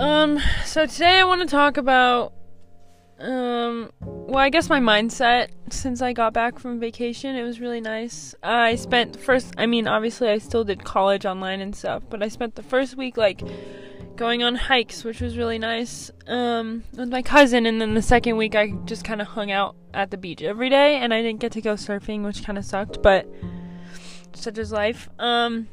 Um, so today I want to talk about, um, well, I guess my mindset since I got back from vacation. It was really nice. I spent first, I mean, obviously I still did college online and stuff, but I spent the first week like going on hikes, which was really nice, um, with my cousin, and then the second week I just kind of hung out at the beach every day, and I didn't get to go surfing, which kind of sucked, but such is life. Um,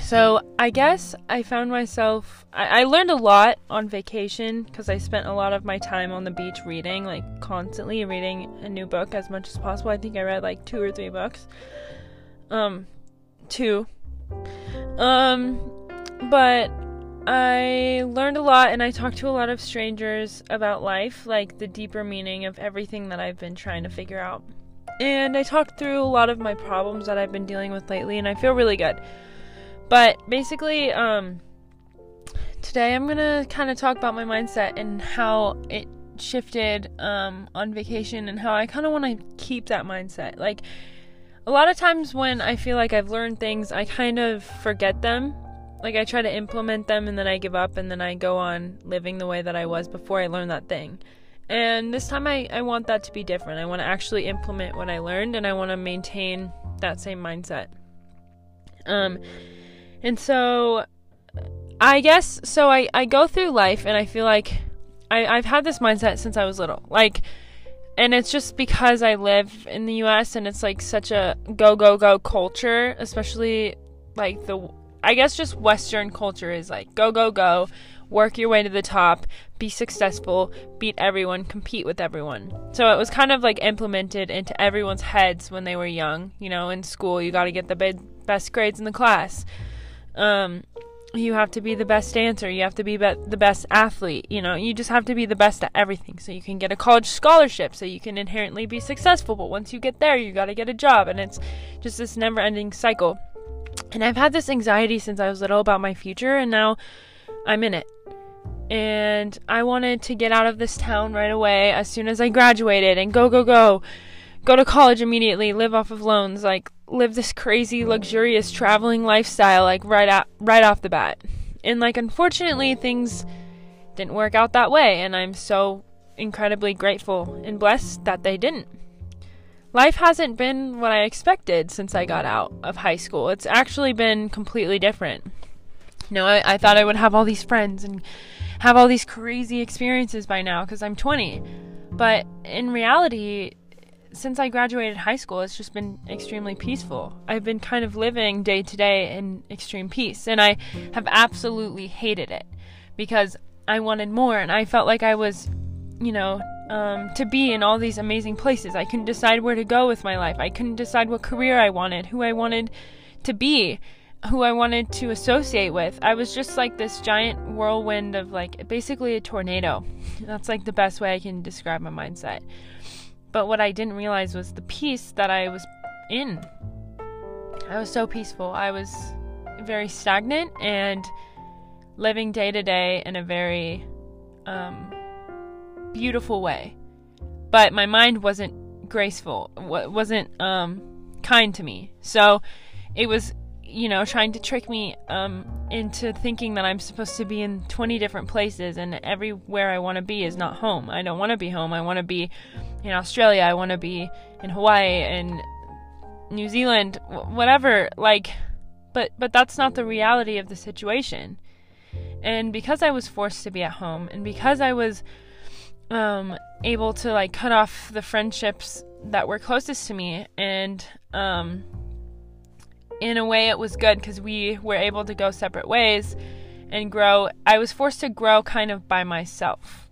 so I guess I found myself. I, I learned a lot on vacation because I spent a lot of my time on the beach reading, like constantly reading a new book as much as possible. I think I read like two or three books. Um, two. Um, but I learned a lot and I talked to a lot of strangers about life, like the deeper meaning of everything that I've been trying to figure out. And I talked through a lot of my problems that I've been dealing with lately, and I feel really good. But basically, um, today I'm gonna kind of talk about my mindset and how it shifted um, on vacation and how I kind of want to keep that mindset. Like, a lot of times when I feel like I've learned things, I kind of forget them. Like, I try to implement them and then I give up and then I go on living the way that I was before I learned that thing. And this time I, I want that to be different. I want to actually implement what I learned and I want to maintain that same mindset. Um, and so I guess so I, I go through life and I feel like I, I've had this mindset since I was little. Like and it's just because I live in the US and it's like such a go go go culture, especially like the I guess just western culture is like go go go, work your way to the top, be successful, beat everyone, compete with everyone. So it was kind of like implemented into everyone's heads when they were young, you know, in school you got to get the best grades in the class um, you have to be the best dancer you have to be, be the best athlete you know you just have to be the best at everything. So you can get a college scholarship so you can inherently be successful but once you get there you got to get a job and it's just this never ending cycle. And i've had this anxiety since i was little about my future and now i'm in it. And i wanted to get out of this town right away as soon as i graduated and go go go. Go to college immediately live off of loans like live this crazy luxurious traveling lifestyle like right out right off the bat. And like unfortunately things didn't work out that way and I'm so incredibly grateful and blessed that they didn't. Life hasn't been what I expected since I got out of high school. It's actually been completely different. You know, I, I thought I would have all these friends and have all these crazy experiences by now because I'm 20. But in reality, since I graduated high school, it's just been extremely peaceful. I've been kind of living day to day in extreme peace, and I have absolutely hated it because I wanted more, and I felt like I was, you know, um, to be in all these amazing places. I couldn't decide where to go with my life. I couldn't decide what career I wanted, who I wanted to be, who I wanted to associate with. I was just like this giant whirlwind of like basically a tornado. That's like the best way I can describe my mindset. But what I didn't realize was the peace that I was in. I was so peaceful. I was very stagnant and living day to day in a very um, beautiful way. But my mind wasn't graceful, wasn't um, kind to me. So it was you know, trying to trick me um, into thinking that I'm supposed to be in 20 different places and everywhere I want to be is not home. I don't want to be home. I want to be in Australia. I want to be in Hawaii and New Zealand, whatever. Like, but but that's not the reality of the situation. And because I was forced to be at home, and because I was um, able to like cut off the friendships that were closest to me, and um, in a way it was good because we were able to go separate ways and grow. I was forced to grow kind of by myself.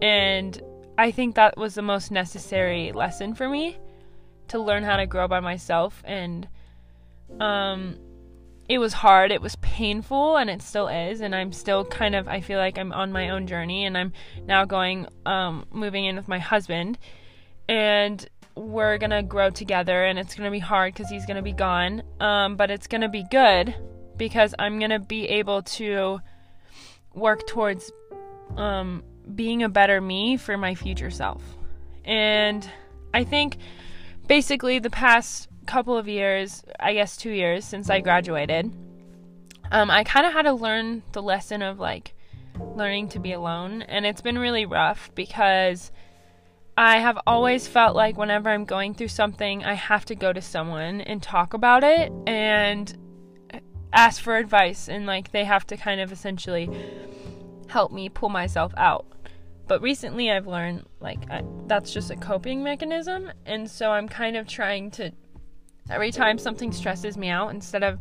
And I think that was the most necessary lesson for me to learn how to grow by myself. And um it was hard, it was painful and it still is. And I'm still kind of I feel like I'm on my own journey and I'm now going um moving in with my husband. And we're gonna grow together and it's gonna be hard because he's gonna be gone. Um, but it's gonna be good because i'm gonna be able to work towards um, being a better me for my future self. And i think basically the past couple of years i guess two years since i graduated um, I kind of had to learn the lesson of like learning to be alone, and it's been really rough because I have always felt like whenever I'm going through something, I have to go to someone and talk about it and ask for advice, and like they have to kind of essentially help me pull myself out. But recently, I've learned like I, that's just a coping mechanism, and so I'm kind of trying to every time something stresses me out, instead of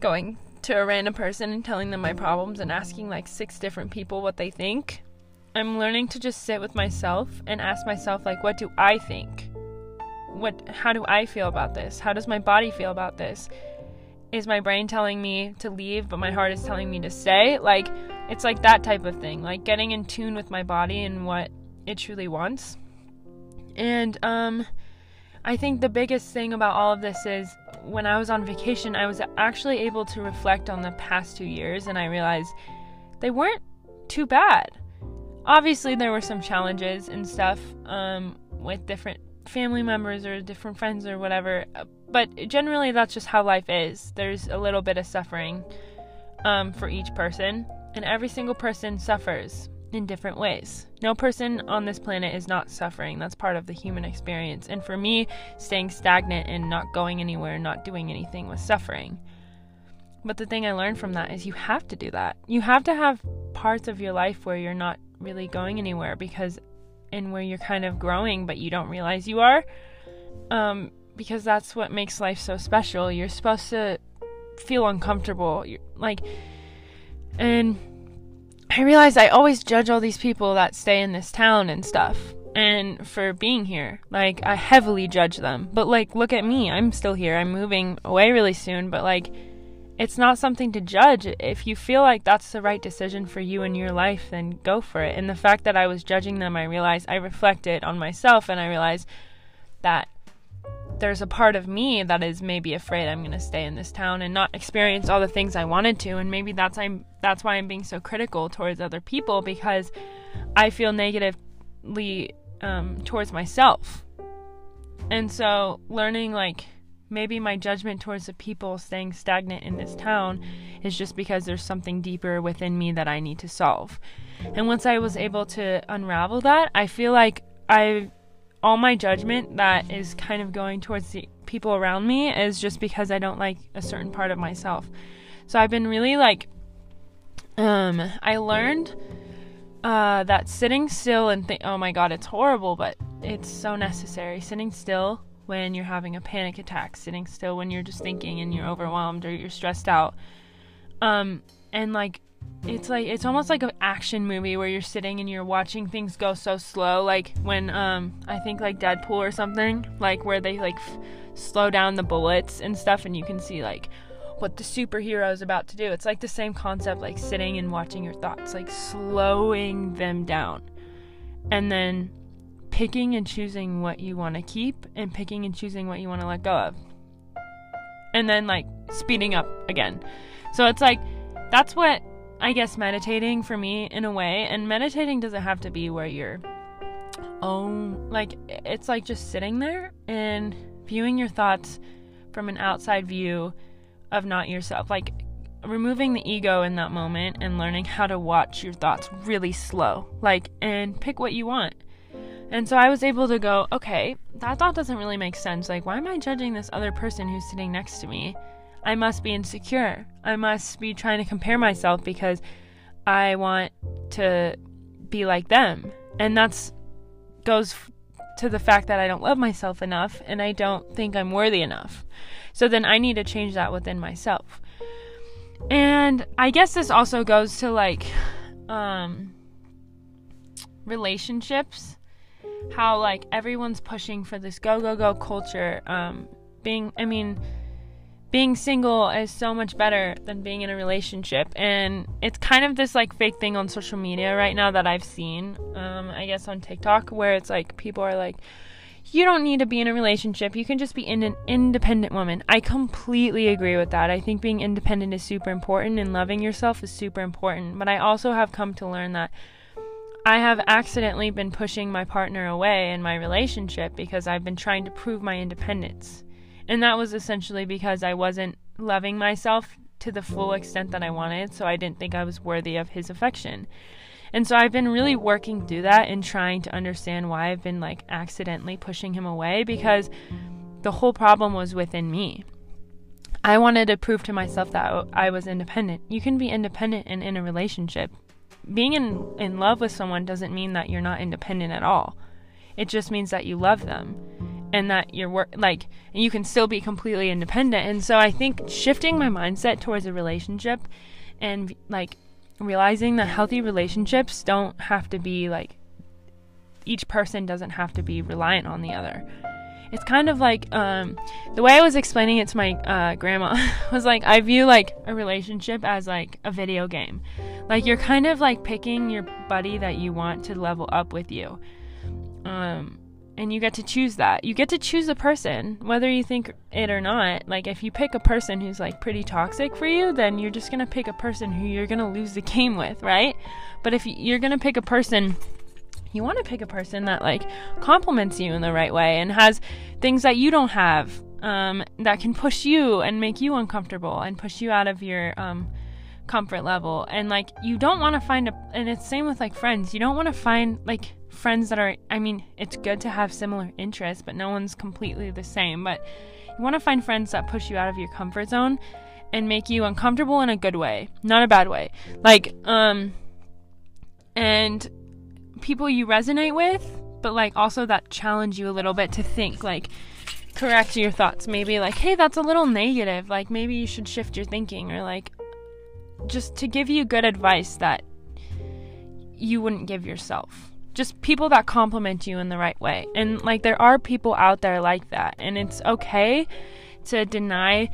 going to a random person and telling them my problems and asking like six different people what they think, I'm learning to just sit with myself and ask myself like what do I think? What how do I feel about this? How does my body feel about this? Is my brain telling me to leave but my heart is telling me to stay? Like it's like that type of thing, like getting in tune with my body and what it truly wants. And um I think the biggest thing about all of this is when I was on vacation, I was actually able to reflect on the past 2 years and I realized they weren't too bad. Obviously there were some challenges and stuff um, with different family members or different friends or whatever but generally that's just how life is. There's a little bit of suffering um, for each person and every single person suffers in different ways. No person on this planet is not suffering. That's part of the human experience. And for me staying stagnant and not going anywhere not doing anything was suffering. But the thing i learned from that is you have to do that. You have to have parts of your life where you're not really going anywhere because and where you're kind of growing but you don't realize you are. Um, because that's what makes life so special. You're supposed to feel uncomfortable. You're, like and i realize i always judge all these people that stay in this town and stuff and for being here. Like i heavily judge them. But like look at me. I'm still here. I'm moving away really soon. But like it's not something to judge. If you feel like that's the right decision for you in your life, then go for it. And the fact that I was judging them, I realized I reflected on myself and I realized that there's a part of me that is maybe afraid I'm going to stay in this town and not experience all the things I wanted to and maybe that's I'm that's why I'm being so critical towards other people because I feel negatively um, towards myself. And so learning like maybe my judgment towards the people staying stagnant in this town is just because there's something deeper within me that I need to solve. And once I was able to unravel that, I feel like I all my judgment that is kind of going towards the people around me is just because I don't like a certain part of myself. So I've been really like um I learned uh that sitting still and think oh my god, it's horrible, but it's so necessary. Sitting still when you're having a panic attack, sitting still when you're just thinking and you're overwhelmed or you're stressed out. Um, and like, it's like it's almost like an action movie where you're sitting and you're watching things go so slow. Like when um, I think like Deadpool or something, like where they like f- slow down the bullets and stuff, and you can see like what the superhero is about to do. It's like the same concept, like sitting and watching your thoughts, like slowing them down, and then picking and choosing what you want to keep and picking and choosing what you want to let go of. And then like speeding up again. So it's like that's what I guess meditating for me in a way and meditating doesn't have to be where you're oh like it's like just sitting there and viewing your thoughts from an outside view of not yourself. Like removing the ego in that moment and learning how to watch your thoughts really slow. Like and pick what you want and so I was able to go, okay, that thought doesn't really make sense. Like, why am I judging this other person who's sitting next to me? I must be insecure. I must be trying to compare myself because I want to be like them. And that's goes to the fact that I don't love myself enough and I don't think I'm worthy enough. So then I need to change that within myself. And I guess this also goes to like um relationships how like everyone's pushing for this go go go culture. Um, being, I mean, being single is so much better than being in a relationship, and it's kind of this like fake thing on social media right now that I've seen. Um, I guess on TikTok where it's like people are like. You don't need to be in a relationship. You can just be in an independent woman. I completely agree with that. I think being independent is super important and loving yourself is super important. But I also have come to learn that I have accidentally been pushing my partner away in my relationship because I've been trying to prove my independence. And that was essentially because I wasn't loving myself to the full extent that I wanted, so I didn't think I was worthy of his affection. And so I've been really working through that and trying to understand why I've been like accidentally pushing him away because the whole problem was within me. I wanted to prove to myself that I was independent. You can be independent and in a relationship. Being in, in love with someone doesn't mean that you're not independent at all. It just means that you love them and that you're work like and you can still be completely independent. And so I think shifting my mindset towards a relationship and like realizing that healthy relationships don't have to be like each person doesn't have to be reliant on the other. It's kind of like um, the way I was explaining it to my uh, grandma was like I view like a relationship as like a video game. Like you're kind of like picking your buddy that you want to level up with you. Um, and you get to choose that. You get to choose a person, whether you think it or not. Like, if you pick a person who's like pretty toxic for you, then you're just gonna pick a person who you're gonna lose the game with, right? But if you're gonna pick a person, you want to pick a person that like complements you in the right way and has things that you don't have um, that can push you and make you uncomfortable and push you out of your um, comfort level. And like, you don't want to find a, and it's same with like friends. You don't want to find like friends that are, I mean, it's good to have similar interests, but no one's completely the same. But you want to find friends that push you out of your comfort zone and make you uncomfortable in a good way, not a bad way. Like, um, and people you resonate with, but like also that challenge you a little bit to think, like, correct your thoughts. Maybe like, hey, that's a little negative. Like, maybe you should shift your thinking, or like, just to give you good advice that you wouldn't give yourself just people that complement you in the right way. And like there are people out there like that and it's okay to deny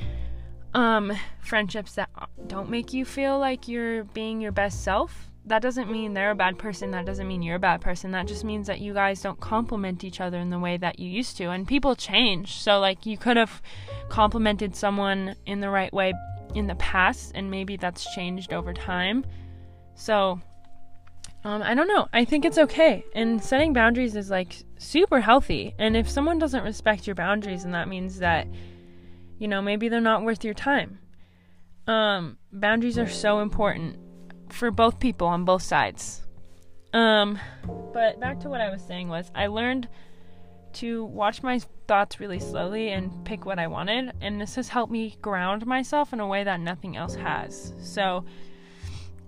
um friendships that don't make you feel like you're being your best self. That doesn't mean they're a bad person. That doesn't mean you're a bad person. That just means that you guys don't complement each other in the way that you used to. And people change. So like you could have complemented someone in the right way in the past and maybe that's changed over time. So um, I don't know. I think it's okay. And setting boundaries is like super healthy. And if someone doesn't respect your boundaries, and that means that, you know, maybe they're not worth your time. Um, boundaries are so important for both people on both sides. Um, but back to what I was saying was I learned to watch my thoughts really slowly and pick what I wanted, and this has helped me ground myself in a way that nothing else has. So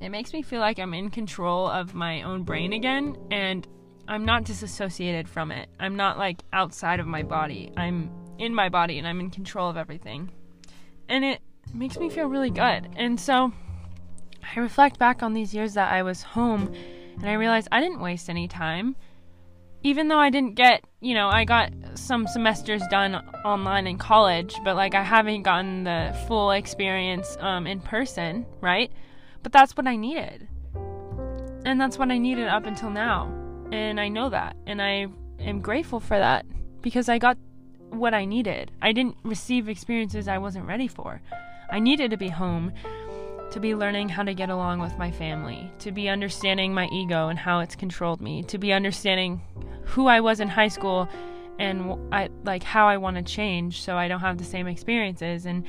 it makes me feel like I'm in control of my own brain again and I'm not disassociated from it. I'm not like outside of my body. I'm in my body and I'm in control of everything. And it makes me feel really good. And so I reflect back on these years that I was home and I realized I didn't waste any time. Even though I didn't get, you know, I got some semesters done online in college, but like I haven't gotten the full experience um, in person, right? But that's what I needed. And that's what I needed up until now. And I know that. And I am grateful for that because I got what I needed. I didn't receive experiences I wasn't ready for. I needed to be home to be learning how to get along with my family, to be understanding my ego and how it's controlled me, to be understanding who I was in high school and I like how I want to change so I don't have the same experiences and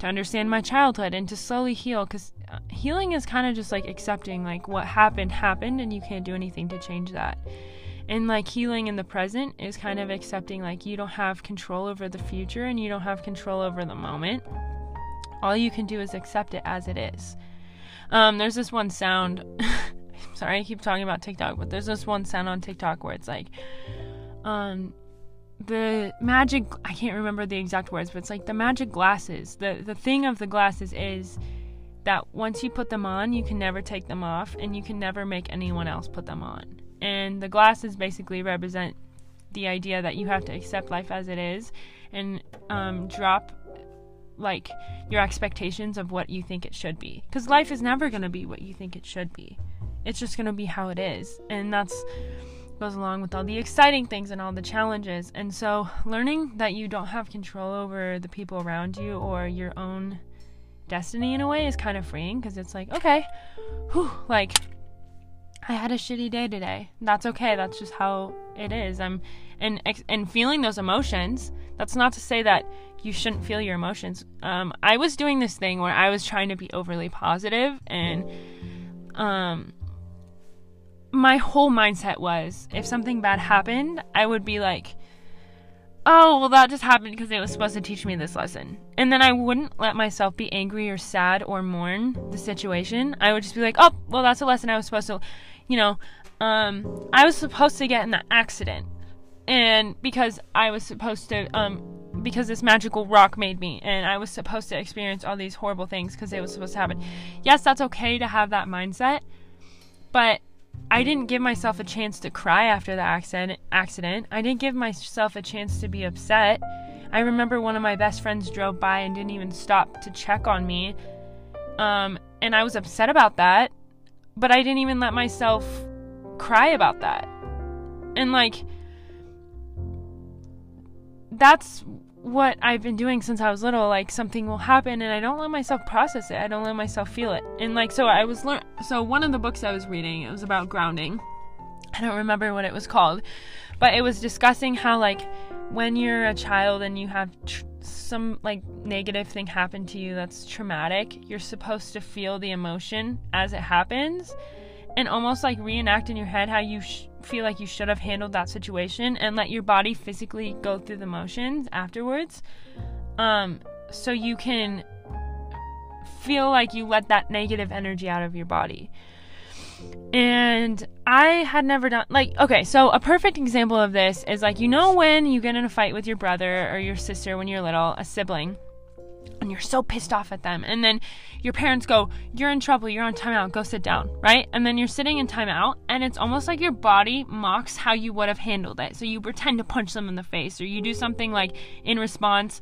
to understand my childhood and to slowly heal cuz uh, healing is kind of just like accepting like what happened happened and you can't do anything to change that. And like healing in the present is kind of accepting like you don't have control over the future and you don't have control over the moment. All you can do is accept it as it is. Um, there's this one sound. sorry, I keep talking about TikTok, but there's this one sound on TikTok where it's like, um, the magic. I can't remember the exact words, but it's like the magic glasses. the The thing of the glasses is that once you put them on, you can never take them off and you can never make anyone else put them on. And the glasses basically represent the idea that you have to accept life as it is and um, drop like your expectations of what you think it should be. Because life is never going to be what you think it should be. It's just going to be how it is. And that's goes along with all the exciting things and all the challenges. And so learning that you don't have control over the people around you or your own destiny in a way is kind of freeing because it's like, okay, whew, like I had a shitty day today. That's okay. That's just how it is. I'm and and feeling those emotions. That's not to say that you shouldn't feel your emotions. Um, I was doing this thing where I was trying to be overly positive and um my whole mindset was if something bad happened, I would be like, oh, well, that just happened because it was supposed to teach me this lesson. And then I wouldn't let myself be angry or sad or mourn the situation. I would just be like, oh, well, that's a lesson I was supposed to, you know, um, I was supposed to get in that accident. And because I was supposed to, um, because this magical rock made me, and I was supposed to experience all these horrible things because it was supposed to happen. Yes, that's okay to have that mindset, but I didn't give myself a chance to cry after the accident. Accident. I didn't give myself a chance to be upset. I remember one of my best friends drove by and didn't even stop to check on me. Um, and I was upset about that, but I didn't even let myself cry about that. And like that's what I've been doing since I was little. Like something will happen and I don't let myself process it. I don't let myself feel it. And like so I was learn so one of the books I was reading, it was about grounding. I don't remember what it was called, but it was discussing how like when you're a child and you have tr- some like negative thing happen to you that's traumatic, you're supposed to feel the emotion as it happens and almost like reenact in your head how you sh- feel like you should have handled that situation and let your body physically go through the motions afterwards. Um so you can feel like you let that negative energy out of your body. And I had never done like okay, so a perfect example of this is like you know when you get in a fight with your brother or your sister when you're little, a sibling, and you're so pissed off at them. And then your parents go, You're in trouble, you're on timeout, go sit down, right? And then you're sitting in timeout, and it's almost like your body mocks how you would have handled it. So you pretend to punch them in the face, or you do something like in response.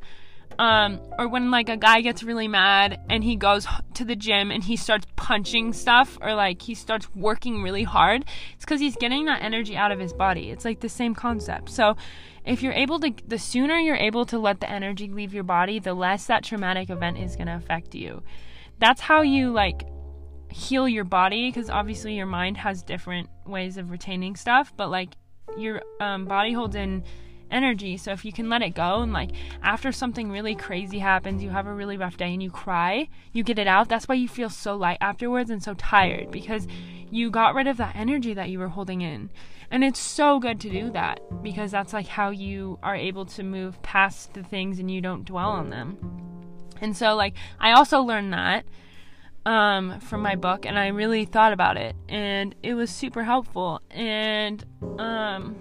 Um, or when like a guy gets really mad and he goes to the gym and he starts punching stuff or like he starts working really hard, it's because he's getting that energy out of his body. It's like the same concept. So if you're able to the sooner you're able to let the energy leave your body the less that traumatic event is going to affect you that's how you like heal your body because obviously your mind has different ways of retaining stuff but like your um, body holds in energy so if you can let it go and like after something really crazy happens you have a really rough day and you cry you get it out that's why you feel so light afterwards and so tired because you got rid of that energy that you were holding in and it's so good to do that because that's like how you are able to move past the things and you don't dwell on them. And so like I also learned that um, from my book and I really thought about it and it was super helpful. And um,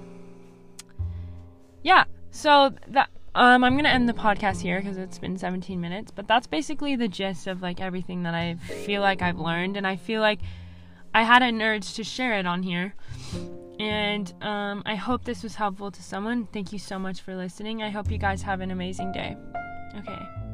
yeah, so that um, I'm gonna end the podcast here because it's been 17 minutes. But that's basically the gist of like everything that I feel like I've learned, and I feel like I had an urge to share it on here. And um, I hope this was helpful to someone. Thank you so much for listening. I hope you guys have an amazing day. Okay.